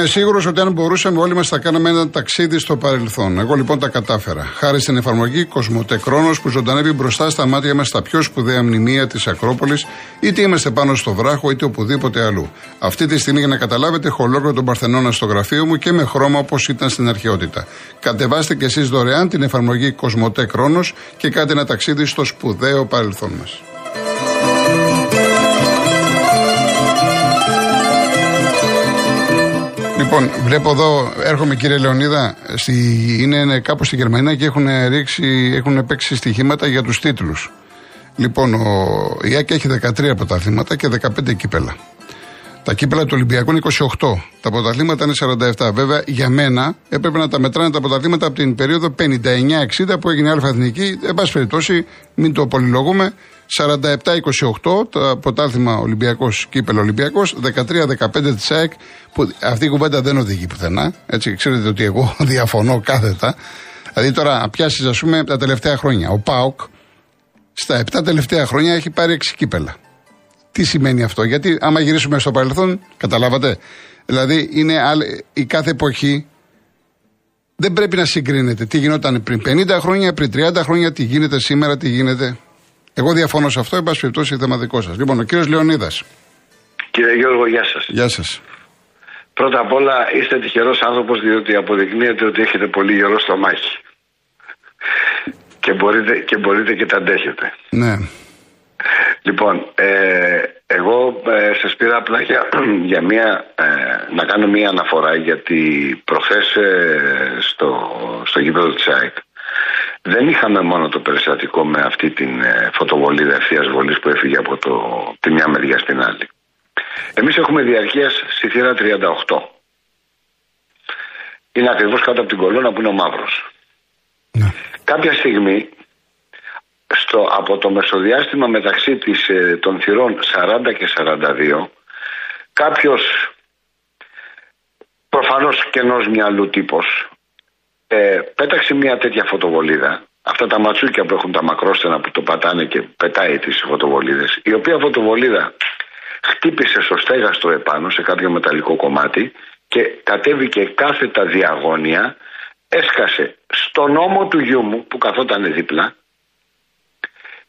Είμαι σίγουρος ότι αν μπορούσαμε όλοι μας θα κάναμε ένα ταξίδι στο παρελθόν. Εγώ λοιπόν τα κατάφερα. Χάρη στην εφαρμογή Κοσμοτέ Κρόνο που ζωντανεύει μπροστά στα μάτια μας στα πιο σπουδαία μνημεία της Ακρόπολης, είτε είμαστε πάνω στο βράχο είτε οπουδήποτε αλλού. Αυτή τη στιγμή για να καταλάβετε, έχω ολόκληρο τον Παρθενώνα στο γραφείο μου και με χρώμα όπως ήταν στην αρχαιότητα. Κατεβάστε κι εσείς δωρεάν την εφαρμογή Κοσμοτέ Κρόνο και κάντε ένα ταξίδι στο σπουδαίο παρελθόν μας. Λοιπόν, βλέπω εδώ, έρχομαι κύριε Λεωνίδα, στη, είναι κάπου στη Γερμανία και έχουν, ρίξει, έχουν παίξει στοιχήματα για τους τίτλους. Λοιπόν, ο Ιάκη έχει 13 πρωταθλήματα και 15 κύπελα. Τα κύπελα του Ολυμπιακού είναι 28. Τα πρωταθλήματα είναι 47. Βέβαια, για μένα έπρεπε να τα μετράνε τα πρωταθλήματα από την περίοδο 59-60 που έγινε η Εθνική. Εν πάση περιπτώσει, μην το πολυλογούμε. 47-28 το πρωτάθλημα Ολυμπιακός κύπελο Ολυμπιακός, 13-15 της ΑΕΚ, που αυτή η κουβέντα δεν οδηγεί πουθενά. Έτσι, ξέρετε ότι εγώ διαφωνώ κάθετα. Δηλαδή τώρα, να πιάσεις, ας πούμε, τα τελευταία χρόνια. Ο Πάοκ στα 7 τελευταία χρόνια έχει πάρει 6 κύπελα. Τι σημαίνει αυτό, Γιατί άμα γυρίσουμε στο παρελθόν, καταλάβατε. Δηλαδή, είναι η κάθε εποχή δεν πρέπει να συγκρίνεται τι γινόταν πριν 50 χρόνια, πριν 30 χρόνια, τι γίνεται σήμερα, τι γίνεται. Εγώ διαφωνώ σε αυτό, εν πάση περιπτώσει, θέμα δικό σας. Λοιπόν, ο κύριος Λεωνίδας. Κύριε Γιώργο, γεια σας. Γεια σας. Πρώτα απ' όλα είστε τυχερός άνθρωπος διότι αποδεικνύεται ότι έχετε πολύ γερό στο μάχη. Και μπορείτε και, μπορείτε και τα αντέχετε. Ναι. Λοιπόν, ε, εγώ ε, σας πήρα απλά για, για μια, ε, να κάνω μια αναφορά γιατί προχθές ε, στο, στο γήπεδο της ΑΕΚ δεν είχαμε μόνο το περιστατικό με αυτή την ε, φωτοβολίδα ευθεία βολής που έφυγε από το, τη μια μεριά στην άλλη. Εμείς έχουμε διαρκείας στη θύρα 38. Είναι ακριβώς κάτω από την κολόνα που είναι ο μαύρος. Ναι. Κάποια στιγμή, στο, από το μεσοδιάστημα μεταξύ της, ε, των θυρών 40 και 42, κάποιος προφανώς κενός μυαλού τύπος ε, πέταξε μια τέτοια φωτοβολίδα. Αυτά τα ματσούκια που έχουν τα μακρόστενα που το πατάνε και πετάει τις φωτοβολίδες. Η οποία φωτοβολίδα χτύπησε στο στέγαστρο επάνω σε κάποιο μεταλλικό κομμάτι και κατέβηκε κάθετα διαγώνια, έσκασε στον ώμο του γιού μου που καθόταν δίπλα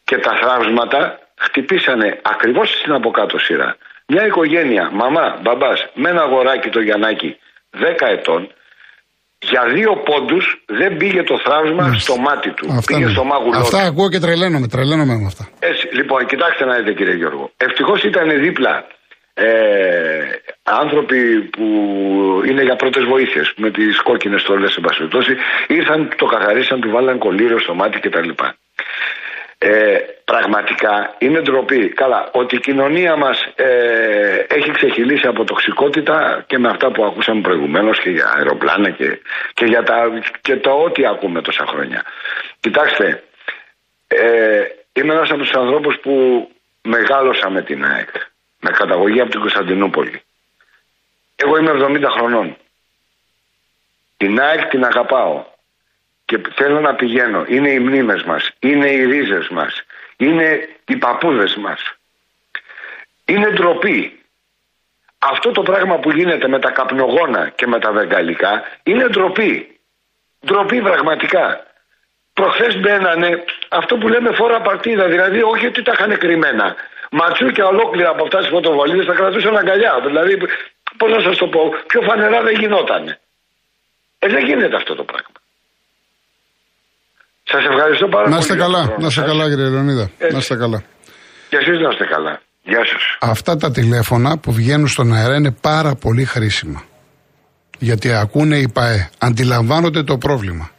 και τα θραύσματα χτυπήσανε ακριβώς στην από κάτω σειρά. Μια οικογένεια, μαμά, μπαμπάς, με ένα αγοράκι το Γιαννάκι 10 ετών για δύο πόντους δεν πήγε το θραύσμα στο μάτι του. Αυτά πήγε στο μάγουλό Αυτά ακούω και τρελαίνομαι, τρελαίνομαι με αυτά. Έτσι, λοιπόν, κοιτάξτε να δείτε κύριε Γιώργο. Ευτυχώς ήταν δίπλα ε, άνθρωποι που είναι για πρώτες βοήθειες με τις κόκκινες στολέ, εν ήρθαν, το καθαρίσαν, του βάλαν κολλήριο στο μάτι κτλ. Ε, πραγματικά είναι ντροπή. Καλά, ότι η κοινωνία μας ε, έχει ξεχυλήσει από τοξικότητα και με αυτά που ακούσαμε προηγουμένως και για αεροπλάνα και, και, για τα, και το ό,τι ακούμε τόσα χρόνια. Κοιτάξτε, ε, είμαι ένας από τους ανθρώπους που μεγάλωσα με την ΑΕΚ, με καταγωγή από την Κωνσταντινούπολη. Εγώ είμαι 70 χρονών. Την ΑΕΚ την αγαπάω και θέλω να πηγαίνω. Είναι οι μνήμες μας, είναι οι ρίζες μας, είναι οι παππούδες μας. Είναι ντροπή. Αυτό το πράγμα που γίνεται με τα καπνογόνα και με τα βεγγαλικά είναι ντροπή. Ντροπή πραγματικά. Προχθές μπαίνανε αυτό που λέμε φόρα παρτίδα, δηλαδή όχι ότι τα είχαν κρυμμένα. Ματσούκια ολόκληρα από αυτά τι φωτοβολίδες τα κρατούσαν αγκαλιά. Δηλαδή, πώς να σας το πω, πιο φανερά δεν γινότανε. Ε, δεν γίνεται αυτό το πράγμα. Σας ευχαριστώ πάρα πολύ. Να είστε καλά, να είστε καλά, κύριε Λεωνίδα. Να είστε καλά. Και εσείς να είστε καλά. Γεια σας. Αυτά τα τηλέφωνα που βγαίνουν στον αέρα είναι πάρα πολύ χρήσιμα. Γιατί ακούνε οι ΠαΕ. Αντιλαμβάνονται το πρόβλημα.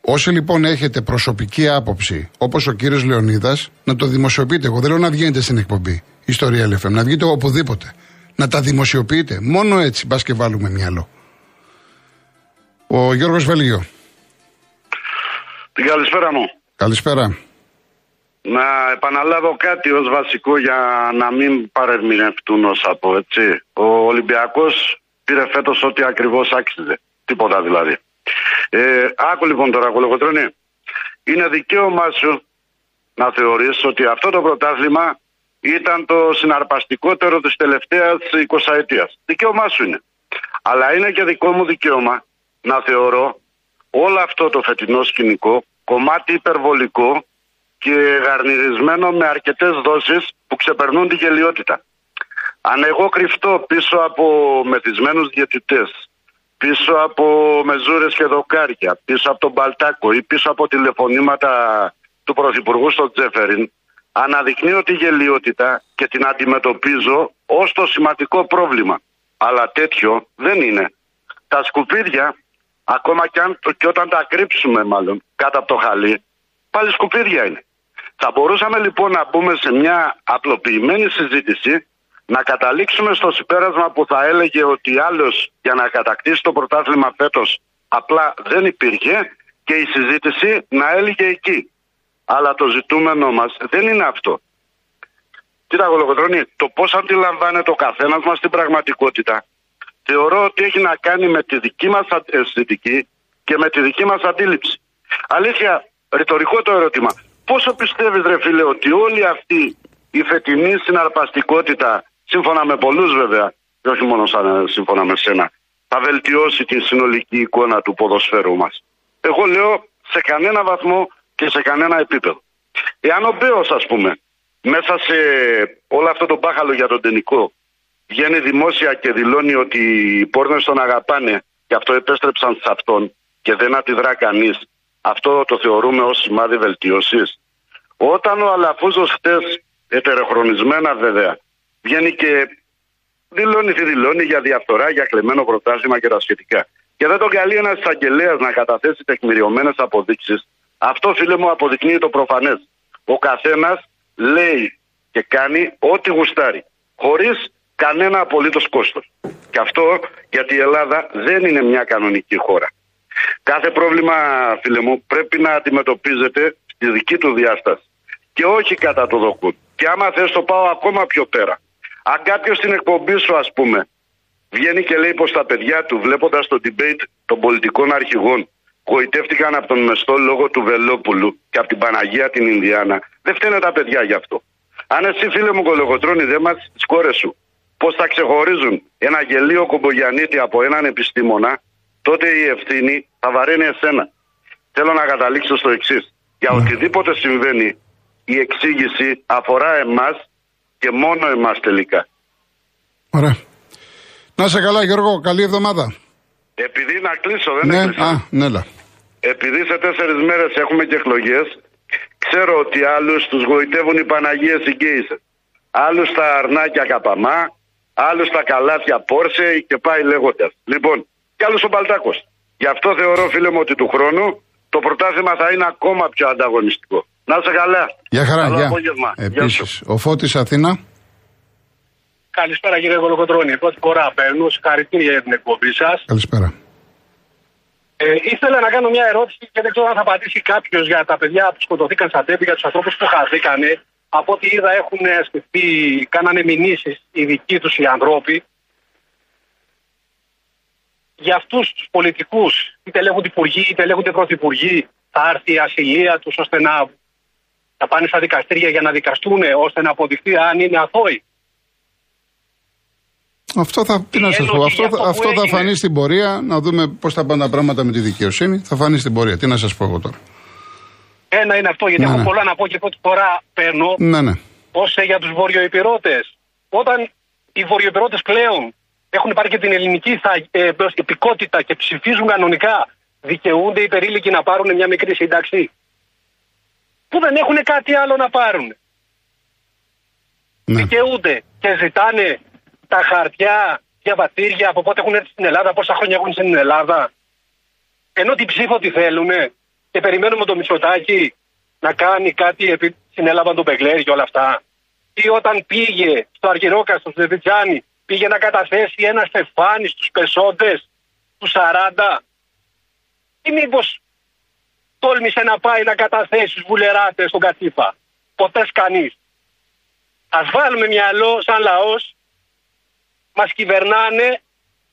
Όσοι λοιπόν έχετε προσωπική άποψη, όπως ο κύριος Λεωνίδας, να το δημοσιοποιείτε. Εγώ δεν λέω να βγαίνετε στην εκπομπή Ιστορία LFM, να βγείτε οπουδήποτε. Να τα δημοσιοποιείτε. Μόνο έτσι μπας και βάλουμε μυαλό. Ο Γιώργος Βέλγιο. Την καλησπέρα μου. Καλησπέρα. Να επαναλάβω κάτι ως βασικό για να μην παρερμηνευτούν όσα πω έτσι. Ο Ολυμπιακός πήρε φέτος ό,τι ακριβώς άξιζε. Τίποτα δηλαδή. Ε, άκου λοιπόν τώρα κολοκοτρώνη. Είναι δικαίωμά σου να θεωρείς ότι αυτό το πρωτάθλημα ήταν το συναρπαστικότερο της τελευταίας 20 ετίας. Δικαίωμά σου είναι. Αλλά είναι και δικό μου δικαίωμα να θεωρώ όλο αυτό το φετινό σκηνικό κομμάτι υπερβολικό και γαρνιρισμένο με αρκετές δόσεις που ξεπερνούν τη γελιότητα. Αν εγώ κρυφτώ πίσω από μεθυσμένους διαιτητές, πίσω από μεζούρες και δοκάρια, πίσω από τον Παλτάκο ή πίσω από τηλεφωνήματα του Πρωθυπουργού στο Τζέφεριν, αναδεικνύω τη γελιότητα και την αντιμετωπίζω ως το σημαντικό πρόβλημα. Αλλά τέτοιο δεν είναι. Τα σκουπίδια, ακόμα και, αν, και όταν τα κρύψουμε μάλλον κάτω από το χαλί, πάλι σκουπίδια είναι. Θα μπορούσαμε λοιπόν να μπούμε σε μια απλοποιημένη συζήτηση να καταλήξουμε στο συμπέρασμα που θα έλεγε ότι άλλος για να κατακτήσει το πρωτάθλημα φέτος απλά δεν υπήρχε και η συζήτηση να έλεγε εκεί. Αλλά το ζητούμενο μας δεν είναι αυτό. Κοίτα, Γολογοτρόνη, το πώς αντιλαμβάνεται ο καθένας μας την πραγματικότητα θεωρώ ότι έχει να κάνει με τη δική μας αισθητική και με τη δική μας αντίληψη. Αλήθεια, ρητορικό το ερώτημα. Πόσο πιστεύεις, ρε φίλε, ότι όλη αυτή η φετινή συναρπαστικότητα σύμφωνα με πολλούς βέβαια, και όχι μόνο σαν, σύμφωνα με σένα, θα βελτιώσει την συνολική εικόνα του ποδοσφαίρου μας; Εγώ λέω σε κανένα βαθμό και σε κανένα επίπεδο. Εάν ο Μπέος, ας πούμε, μέσα σε όλο αυτό το μπάχαλο για τον τενικό, βγαίνει δημόσια και δηλώνει ότι οι πόρνες τον αγαπάνε και αυτό επέστρεψαν σε αυτόν και δεν αντιδρά κανείς, αυτό το θεωρούμε ως σημάδι βελτίωσης. Όταν ο Αλαφούζος χτες, ετεροχρονισμένα βέβαια, βγαίνει και δηλώνει τι δηλώνει για διαφθορά, για κλεμμένο πρωτάθλημα και τα σχετικά. Και δεν τον καλεί ένας εισαγγελέας να καταθέσει τεκμηριωμένες αποδείξεις. Αυτό, φίλε μου, αποδεικνύει το προφανές. Ο καθένας λέει και κάνει ό,τι γουστάρει. Χωρίς κανένα απολύτως κόστος. Και αυτό γιατί η Ελλάδα δεν είναι μια κανονική χώρα. Κάθε πρόβλημα, φίλε μου, πρέπει να αντιμετωπίζεται στη δική του διάσταση. Και όχι κατά το δοκούν. Και άμα θες το πάω ακόμα πιο πέρα. Αν κάποιος στην εκπομπή σου, ας πούμε, βγαίνει και λέει πως τα παιδιά του, βλέποντας το debate των πολιτικών αρχηγών, γοητεύτηκαν από τον μεστό λόγο του Βελόπουλου και από την Παναγία την Ινδιάνα, δεν φταίνε τα παιδιά γι' αυτό. Αν εσύ, φίλε μου, κολογοτρώνει, δεν μάθει τι κόρε σου πώς θα ξεχωρίζουν ένα γελίο κομπογιανίτη από έναν επιστήμονα, τότε η ευθύνη θα βαρύνει εσένα. Θέλω να καταλήξω στο εξής. Για ναι. οτιδήποτε συμβαίνει, η εξήγηση αφορά εμάς και μόνο εμάς τελικά. Ωραία. Να σε καλά Γιώργο, καλή εβδομάδα. Επειδή να κλείσω, δεν ναι, έκλεισα. Α, ναι, λα. Επειδή σε τέσσερις μέρες έχουμε και εκλογές, ξέρω ότι άλλους τους γοητεύουν οι Παναγίες Συγκέησε. Άλλους τα αρνάκια καπαμά, άλλου τα καλάθια Πόρσε και πάει λέγοντας. Λοιπόν, κι άλλου ο Μπαλτάκος. Γι' αυτό θεωρώ, φίλε μου, ότι του χρόνου το πρωτάθλημα θα είναι ακόμα πιο ανταγωνιστικό. Να είσαι καλά. Γεια χαρά, Καλό γεια. απόγευμα. Επίσης, ο Φώτης Αθήνα. Καλησπέρα κύριε Γολογοντρόνη. Πρώτη φορά παίρνω. Συγχαρητήρια για την εκπομπή σας. Καλησπέρα. Ε, ήθελα να κάνω μια ερώτηση και δεν ξέρω αν θα απαντήσει κάποιος για τα παιδιά που σκοτωθήκαν στα τέμπη, για τους ανθρώπους που χαθήκανε. Από ό,τι είδα έχουν σκεφτεί, κάνανε μηνύσεις οι δικοί τους οι ανθρώποι. Για αυτούς τους πολιτικούς, είτε λέγονται υπουργοί, είτε λέγονται πρωθυπουργοί, θα έρθει η ασυλία τους ώστε να, να πάνε στα δικαστήρια για να δικαστούν, ώστε να αποδειχθεί αν είναι αθώοι. Αυτό θα, τι να σας πω, αυτό, θα- αυτό θα φανεί στην πορεία, να δούμε πώς θα πάνε τα πράγματα με τη δικαιοσύνη, θα φανεί στην πορεία. Τι να σας πω εγώ τώρα. Ένα είναι αυτό, γιατί Ναι, έχω ναι. πολλά να πω και πρώτη φορά παίρνω. Ναι, ναι. ώστε για τους βορειοϊπηρώτε. Όταν οι βορειοϊπηρώτε πλέον έχουν πάρει και την ελληνική θα, ε, επικότητα και ψηφίζουν κανονικά, δικαιούνται οι περίλικοι να πάρουν μια μικρή σύνταξη. Που δεν έχουν κάτι άλλο να πάρουν. ναι. Δικαιούνται και ζητάνε τα χαρτιά, διαβατήρια από πότε έχουν έρθει στην Ελλάδα, πόσα χρόνια έχουν στην Ελλάδα. Ενώ την ψήφο τη θέλουν και περιμένουμε το Μητσοτάκι να κάνει κάτι επί συνέλαβαν τον Μπεγκλέρη και όλα αυτά. Ή όταν πήγε στο Αργυρόκαστρο, στο Δεβιτζάνι, πήγε να καταθέσει ένα στεφάνι στους πεσόντες του 40 ή μήπως τόλμησε να πάει να καταθέσει του βουλεράτες στον Κατήφα. Ποτές κανείς. Α βάλουμε μυαλό σαν λαός. Μας κυβερνάνε.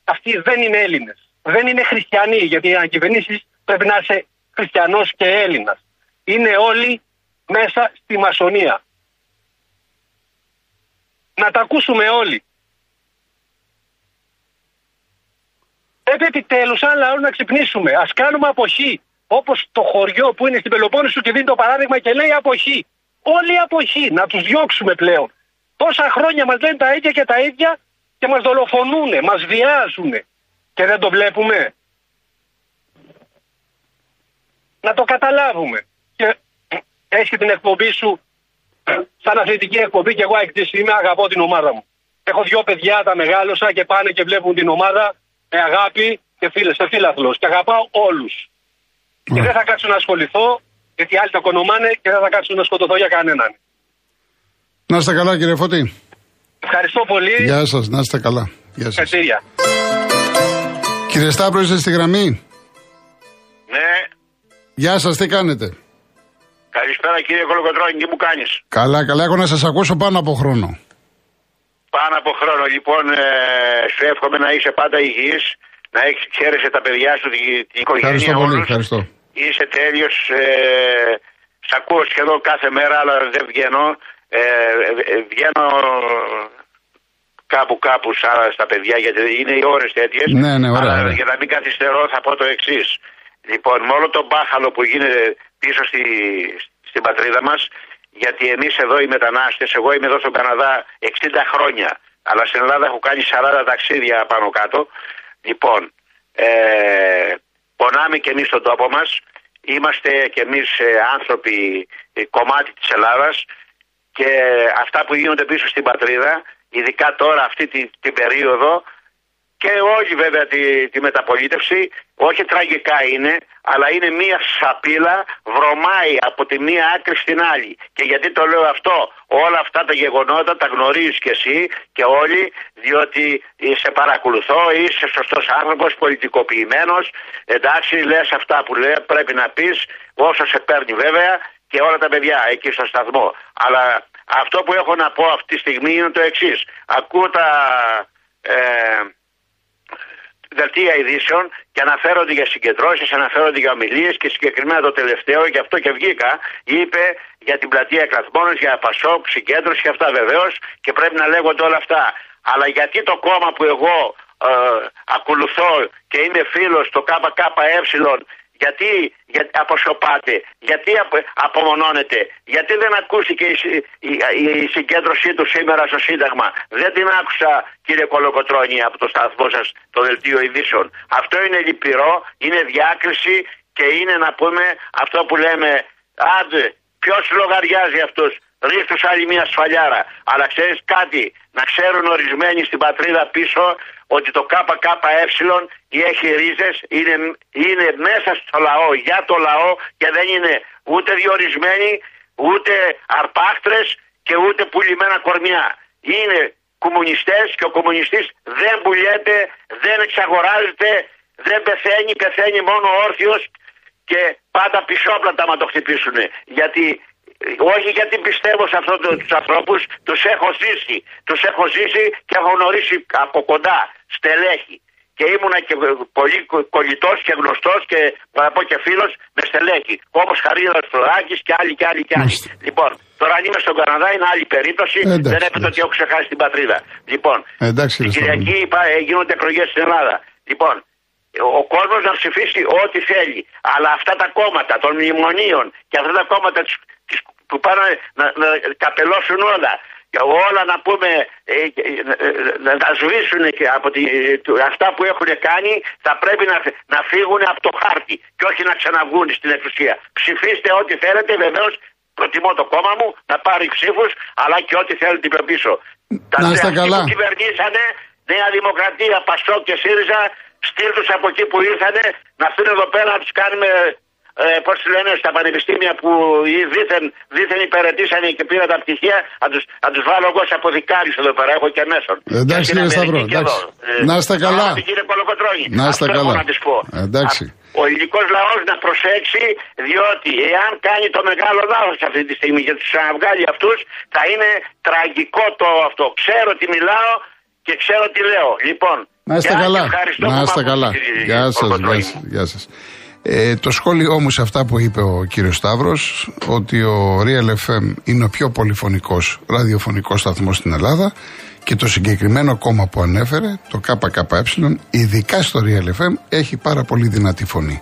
Αυτοί δεν είναι Έλληνες. Δεν είναι χριστιανοί. Γιατί για να κυβερνήσεις πρέπει να είσαι χριστιανός και Έλληνας. Είναι όλοι μέσα στη μασονία. Να τα ακούσουμε όλοι. Πρέπει επιτέλους, σαν λαό, να ξυπνήσουμε. Α κάνουμε αποχή. Όπως το χωριό που είναι στην Πελοπόννησο και δίνει το παράδειγμα και λέει αποχή. Όλοι αποχή. Να τους διώξουμε πλέον. Τόσα χρόνια μας λένε τα ίδια και τα ίδια και μας δολοφονούν, μας βιάζουν. Και δεν το βλέπουμε. Να το καταλάβουμε. Και έχει την εκπομπή σου σαν αθλητική εκπομπή και εγώ εκτίση είμαι, αγαπώ την ομάδα μου. Έχω δυο παιδιά, τα μεγάλωσα και πάνε και βλέπουν την ομάδα με αγάπη και φίλες, σε φίλαθλος. Και αγαπάω όλους. Και δεν θα κάτσω να ασχοληθώ, γιατί άλλοι τα κονομάνε και δεν θα κάτσω να σκοτωθώ για κανέναν. Να είστε καλά, κύριε Φώτη. Ευχαριστώ πολύ. Γεια σας, να είστε καλά. Γεια σας. Ευχαριστήρια. Κύριε Σταύρο, είστε στη γραμμή; Ναι, Γεια σας, τι κάνετε; καλησπέρα κύριε Κολοκοτρώνη, τι μου κάνεις; Καλά, καλά, έχω να σας ακούσω πάνω από χρόνο. Πάνω από χρόνο, λοιπόν, ε, σου εύχομαι να είσαι πάντα υγιής, να έχεις, χαίρεσαι τα παιδιά σου, την, την οικογένεια Ευχαριστώ πολύ, όλους. ευχαριστώ. Είσαι τέλειος, ε, σ' ακούω σχεδόν κάθε μέρα, αλλά δεν βγαίνω. Ε, ε, βγαίνω κάπου κάπου σαν στα παιδιά, γιατί είναι οι ώρες τέτοιες. Ναι, ναι, ωραία, Αλλά ωραία. για να μην καθυστερώ θα πω το εξής. Λοιπόν, με όλο τον μπάχαλο που γίνεται πίσω στη, στην πατρίδα μας, γιατί εμείς εδώ οι μετανάστες, εγώ είμαι εδώ στον Καναδά 60 χρόνια, αλλά στην Ελλάδα έχω κάνει 40 ταξίδια πάνω κάτω. Λοιπόν, ε, πονάμε και εμείς στον τόπο μας, είμαστε και εμείς ε, άνθρωποι ε, κομμάτι της Ελλάδας και αυτά που γίνονται πίσω στην πατρίδα, ειδικά τώρα αυτή τη, την περίοδο, και όλη βέβαια τη, τη μεταπολίτευση, όχι τραγικά είναι, αλλά είναι μία σαπίλα, βρωμάει από τη μία άκρη στην άλλη. Και γιατί το λέω αυτό, όλα αυτά τα γεγονότα τα γνωρίζεις και εσύ και όλοι, διότι σε παρακολουθώ, είσαι σωστός άνθρωπος, πολιτικοποιημένος, εντάξει λες αυτά που λέει, πρέπει να πεις, όσο σε παίρνει βέβαια, και όλα τα παιδιά εκεί στο σταθμό. Αλλά αυτό που έχω να πω αυτή τη στιγμή είναι το εξής. Ακούω τα... Ε, δελτία ειδήσεων και αναφέρονται για συγκεντρώσεις, αναφέρονται για ομιλίες και συγκεκριμένα το τελευταίο, γι' αυτό και βγήκα, είπε για την πλατεία Κλαθμόνο, για Πασόκ, συγκέντρωση και αυτά βεβαίως και πρέπει να λέγονται όλα αυτά. Αλλά γιατί το κόμμα που εγώ ε, ακολουθώ και είμαι φίλος το ΚΚΕ γιατί, γιατί αποσωπάται, γιατί απο- απομονώνεται, γιατί δεν ακούστηκε η, συ- η, η, η συγκέντρωσή του σήμερα στο Σύνταγμα. Δεν την άκουσα κύριε Κολοκοτρώνη από το σταθμό σας το δελτίο ειδήσεων. Αυτό είναι λυπηρό, είναι διάκριση και είναι να πούμε αυτό που λέμε άντε ποιος λογαριάζει αυτούς. Ρίχτους άλλη μια σφαλιάρα. Αλλά ξέρεις κάτι, να ξέρουν ορισμένοι στην πατρίδα πίσω ότι το ΚΚΕ έχει ρίζες, είναι, είναι μέσα στο λαό, για το λαό και δεν είναι ούτε διορισμένοι, ούτε αρπάχτρες και ούτε πουλημένα κορμιά. Είναι κομμουνιστές και ο κομμουνιστής δεν πουλιέται, δεν εξαγοράζεται, δεν πεθαίνει, πεθαίνει μόνο όρθιος και πάντα πισόπλατα μα το χτυπήσουν. Γιατί όχι γιατί πιστεύω σε αυτούς τους ανθρώπους, τους έχω ζήσει. Τους έχω ζήσει και έχω γνωρίσει από κοντά στελέχη. Και ήμουνα και πολύ κολλητός και γνωστός και θα πω και φίλος με στελέχη. Όπως Χαρίδας Φλωράκης και άλλοι και άλλοι και άλλοι. Μάλιστα. Λοιπόν, τώρα αν είμαι στον Καναδά είναι άλλη περίπτωση. Ε, εντάξει, δεν έπρεπε εντάξει. ότι έχω ξεχάσει την πατρίδα. Λοιπόν, Ε, εντάξει, την κύριε Κυριακή είπα, ε, γίνονται εκλογές στην Ελλάδα. Λοιπόν, ο κόσμος να ψηφίσει ό,τι θέλει. Αλλά αυτά τα κόμματα των μνημονίων και αυτά τα κόμματα της, της- που πάνε να, να καπελώσουν όλα. Και όλα να πούμε ε, ε, ε, να τα σβήσουν και από τη, ε, του- αυτά που έχουν κάνει θα πρέπει να, να φύγουν από το χάρτη και όχι να ξαναβγούν στην εξουσία. Ψηφίστε ό,τι θέλετε βεβαίως προτιμώ το κόμμα μου να πάρει ψήφους αλλά και ό,τι θέλετε πιο πίσω. Να είστε αυτοί καλά. που κυβερνήσανε Νέα Δημοκρατία, Πασόκ και ΣΥΡΙΖΑ στείλ από εκεί που ήρθανε να έρθουν εδώ πέρα να τους κάνουμε ε, πώς τους λένε στα πανεπιστήμια που οι δίθεν, δίθεν υπηρετήσανε και πήραν τα πτυχία να τους, να τους βάλω εγώ σε αποδικάρις εδώ πέρα, έχω και μέσον. Εντάξει, Και στην κύριε Αμερική Σταυρό, και εντάξει. εδώ. Ε, Να είστε καλά. Αγαπητοί Κύριε Κολοκοτρώνη, Να είστε αυτό έχω καλά. να της πω. Εντάξει. Α, ο ελληνικό λαός να προσέξει, διότι εάν κάνει το μεγάλο λάθο αυτή τη στιγμή και τους ξαναβγάλει αυτούς, θα είναι τραγικό το αυτό. Ξέρω τι μιλάω και ξέρω τι λέω. Λοιπόν, να είστε καλά. Να είστε καλά. Γεια σας. Γεια σας. Ε, το σχόλιο μου σε αυτά που είπε ο κύριος Σταύρος ότι ο Real FM είναι ο πιο πολυφωνικός ραδιοφωνικός σταθμός στην Ελλάδα και το συγκεκριμένο κόμμα που ανέφερε, το ΚΚΕ, ειδικά στο Real FM, έχει πάρα πολύ δυνατή φωνή.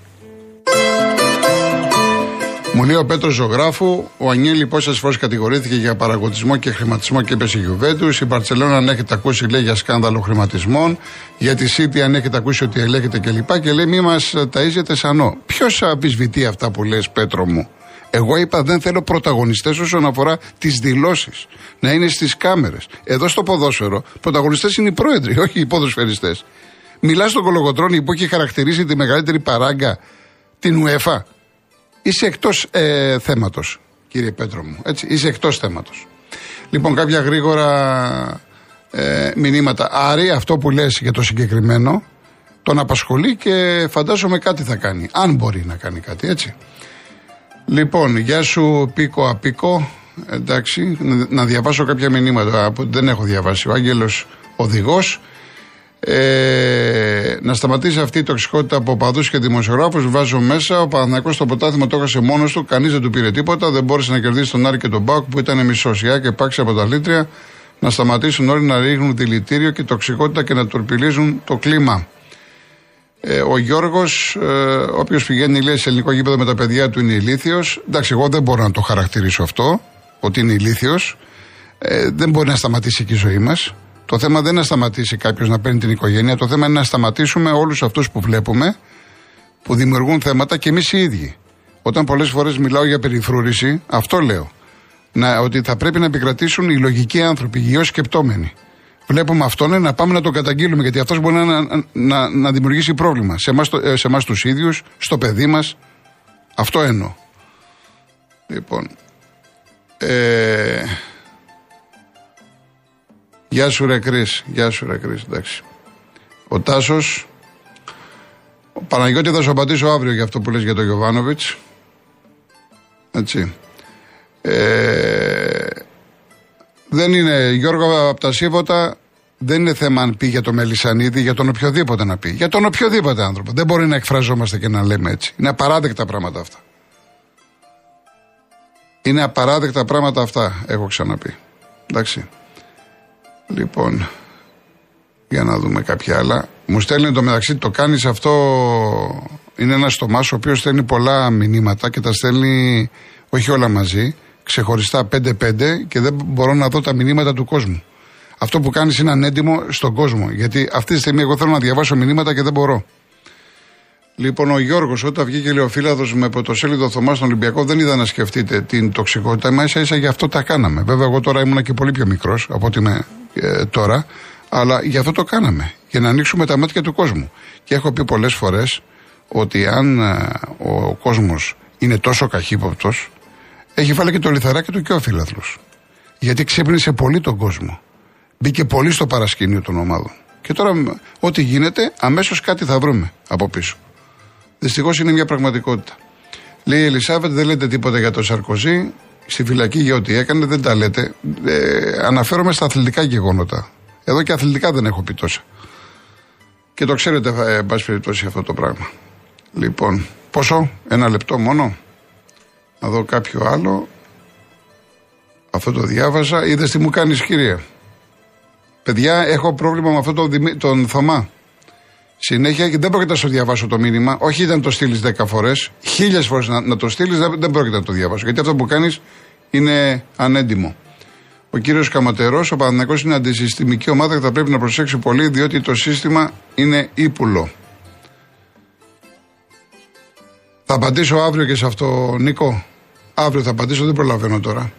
Μου λέει ο Πέτρος Ζωγράφου, ο Ανιέλη πόσες φορές κατηγορήθηκε για παραγωγισμό και χρηματισμό και έπεσε Γιουβέντους. Η Μπαρσελόνα, αν έχετε ακούσει, λέει για σκάνδαλο χρηματισμών. Για τη Σίτι, αν έχετε ακούσει ότι ελέγχεται κλπ. Και, και λέει μη μας ταΐζετε σανό. Ποιος αμφισβητεί αυτά που λες, Πέτρο μου; Εγώ είπα δεν θέλω πρωταγωνιστές όσον αφορά τις δηλώσεις. Να είναι στις κάμερες. Εδώ στο ποδόσφαιρο, πρωταγωνιστές είναι οι πρόεδροι, όχι οι ποδοσφαιριστές. Μιλάς στον Κολογοτρόνη που έχει χαρακτηρίσει τη μεγαλύτερη παράγκα την UEFA. Είσαι εκτός ε, θέματος, κύριε Πέτρο μου. Έτσι, είσαι εκτός θέματος. Λοιπόν, κάποια γρήγορα ε, μηνύματα. Άρη, αυτό που λες για το συγκεκριμένο, τον απασχολεί και φαντάζομαι κάτι θα κάνει. Αν μπορεί να κάνει κάτι, έτσι. Λοιπόν, γεια σου Πίκο Απίκο. Εντάξει, να διαβάσω κάποια μηνύματα που δεν έχω διαβάσει. Ο Άγγελος Οδηγός. Ε, να σταματήσει αυτή η τοξικότητα από παδού και δημοσιογράφους. Βάζω μέσα. Ο Παναθηναϊκός στο ποτάθημα το έχασε μόνος του. Κανείς δεν του πήρε τίποτα. Δεν μπόρεσε να κερδίσει τον Άρη και τον Μπάουκ που ήταν μισός. και πάξει από τα λίτρια. Να σταματήσουν όλοι να ρίχνουν δηλητήριο και τοξικότητα και να τορπιλίζουν το κλίμα. Ε, ο Γιώργος, ε, όποιο πηγαίνει λέει, σε ελληνικό γήπεδο με τα παιδιά του είναι ηλίθιος. Εντάξει, εγώ δεν μπορώ να το χαρακτηρίσω αυτό, ότι είναι ηλίθιος. Ε, δεν μπορεί να σταματήσει και η ζωή μας. Το θέμα δεν είναι να σταματήσει κάποιος να παίρνει την οικογένεια. Το θέμα είναι να σταματήσουμε όλους αυτούς που βλέπουμε που δημιουργούν θέματα και εμείς οι ίδιοι. Όταν πολλές φορές μιλάω για περιφρούρηση, αυτό λέω. Να, ότι θα πρέπει να επικρατήσουν οι λογικοί άνθρωποι, οι γεωσκεπτόμενοι βλέπουμε αυτόν να πάμε να τον καταγγείλουμε γιατί αυτός μπορεί να, να, να, δημιουργήσει πρόβλημα σε εμάς ε, σε εμάς τους ίδιους, στο παιδί μας. Αυτό εννοώ. Λοιπόν. Ε, γεια σου ρε Κρίς, γεια σου ρε Κρίς, εντάξει. Ο Τάσος, ο Παναγιώτη θα σου απαντήσω αύριο για αυτό που λες για τον Γιωβάνοβιτς. Έτσι. Ε, δεν είναι, Γιώργο, από τα Σίβωτα δεν είναι θέμα αν πει για το Μελισανίδη, για τον οποιοδήποτε να πει. Για τον οποιοδήποτε άνθρωπο. Δεν μπορεί να εκφραζόμαστε και να λέμε έτσι. Είναι απαράδεκτα πράγματα αυτά. Είναι απαράδεκτα πράγματα αυτά, έχω ξαναπεί. Εντάξει. Λοιπόν, για να δούμε κάποια άλλα. Μου στέλνει το μεταξύ, το κάνεις αυτό. Είναι ένα τομά ο οποίος στέλνει πολλά μηνύματα και τα στέλνει όχι όλα μαζί, ξεχωριστά 5-5 και δεν μπορώ να δω τα μηνύματα του κόσμου. Αυτό που κάνεις είναι ανέντιμο στον κόσμο. Γιατί αυτή τη στιγμή εγώ θέλω να διαβάσω μηνύματα και δεν μπορώ. Λοιπόν, ο Γιώργος, όταν βγήκε λέει, ο φίλαδος με πρωτοσέλιδο Θωμάς στον Ολυμπιακό, δεν είδα να σκεφτείτε την τοξικότητα. Μα ίσα ίσα γι' αυτό τα κάναμε. Βέβαια, εγώ τώρα ήμουν και πολύ πιο μικρός από ότι είμαι ε, τώρα. Αλλά γι' αυτό το κάναμε. Για να ανοίξουμε τα μάτια του κόσμου. Και έχω πει πολλές φορές ότι αν ε, ο κόσμος είναι τόσο καχύποπτος, έχει βάλει και το λιθαράκι του και ο φίλαθλος. Γιατί ξύπνησε πολύ τον κόσμο. Μπήκε πολύ στο παρασκήνιο των ομάδων. Και τώρα, ό,τι γίνεται, αμέσως κάτι θα βρούμε από πίσω. Δυστυχώς είναι μια πραγματικότητα. Λέει η Ελισάβετ, δεν λέτε τίποτα για τον Σαρκοζή. Στη φυλακή για ό,τι έκανε, δεν τα λέτε. Ε, αναφέρομαι στα αθλητικά γεγονότα. Εδώ και αθλητικά δεν έχω πει τόσα. Και το ξέρετε, ε, εν πάση περιπτώσει, αυτό το πράγμα. Λοιπόν, πόσο, ένα λεπτό μόνο. Να δω κάποιο άλλο. Αυτό το διάβασα. Είδες τι μου κάνεις, κυρία. Παιδιά, έχω πρόβλημα με αυτό τον, τον Θωμά. Συνέχεια και δεν πρόκειται να σου διαβάσω το μήνυμα. Όχι να το στείλεις 10 φορές. Χίλιες φορές να, να το στείλεις, δεν, δεν πρόκειται να το διαβάσω. Γιατί αυτό που κάνεις είναι ανέντιμο. Ο κύριος Καματερός, ο Παναθυνακό είναι αντισυστημική ομάδα και θα πρέπει να προσέξει πολύ διότι το σύστημα είναι ύπουλο. Θα απαντήσω αύριο και σε αυτό, Νίκο. Αύριο θα απαντήσω, δεν προλαβαίνω τώρα.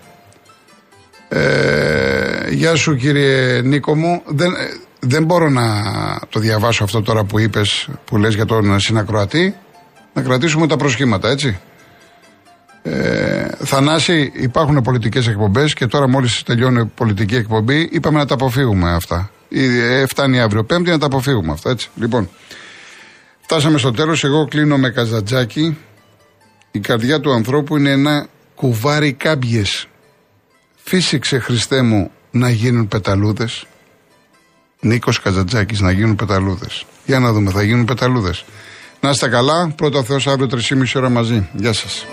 Ε, γεια σου κύριε Νίκο μου. Δεν, δεν μπορώ να το διαβάσω αυτό τώρα που είπες, που λες για τον συνακροατή. Να κρατήσουμε τα προσχήματα, έτσι. Ε, Θανάση, υπάρχουν πολιτικές εκπομπές και τώρα μόλις τελειώνει η πολιτική εκπομπή, είπαμε να τα αποφύγουμε αυτά. Ε, φτάνει αύριο Πέμπτη να τα αποφύγουμε αυτά, έτσι. Λοιπόν, φτάσαμε στο τέλος. Εγώ κλείνω με καζατζάκι. Η καρδιά του ανθρώπου είναι ένα κουβάρι κάμπιες. Φύσηξε Χριστέ μου να γίνουν πεταλούδες. Νίκος Καζατζάκη να γίνουν πεταλούδες. Για να δούμε, θα γίνουν πεταλούδες. Να είστε καλά. Πρώτα Θεός αύριο 3,5 ώρα μαζί. Γεια σας.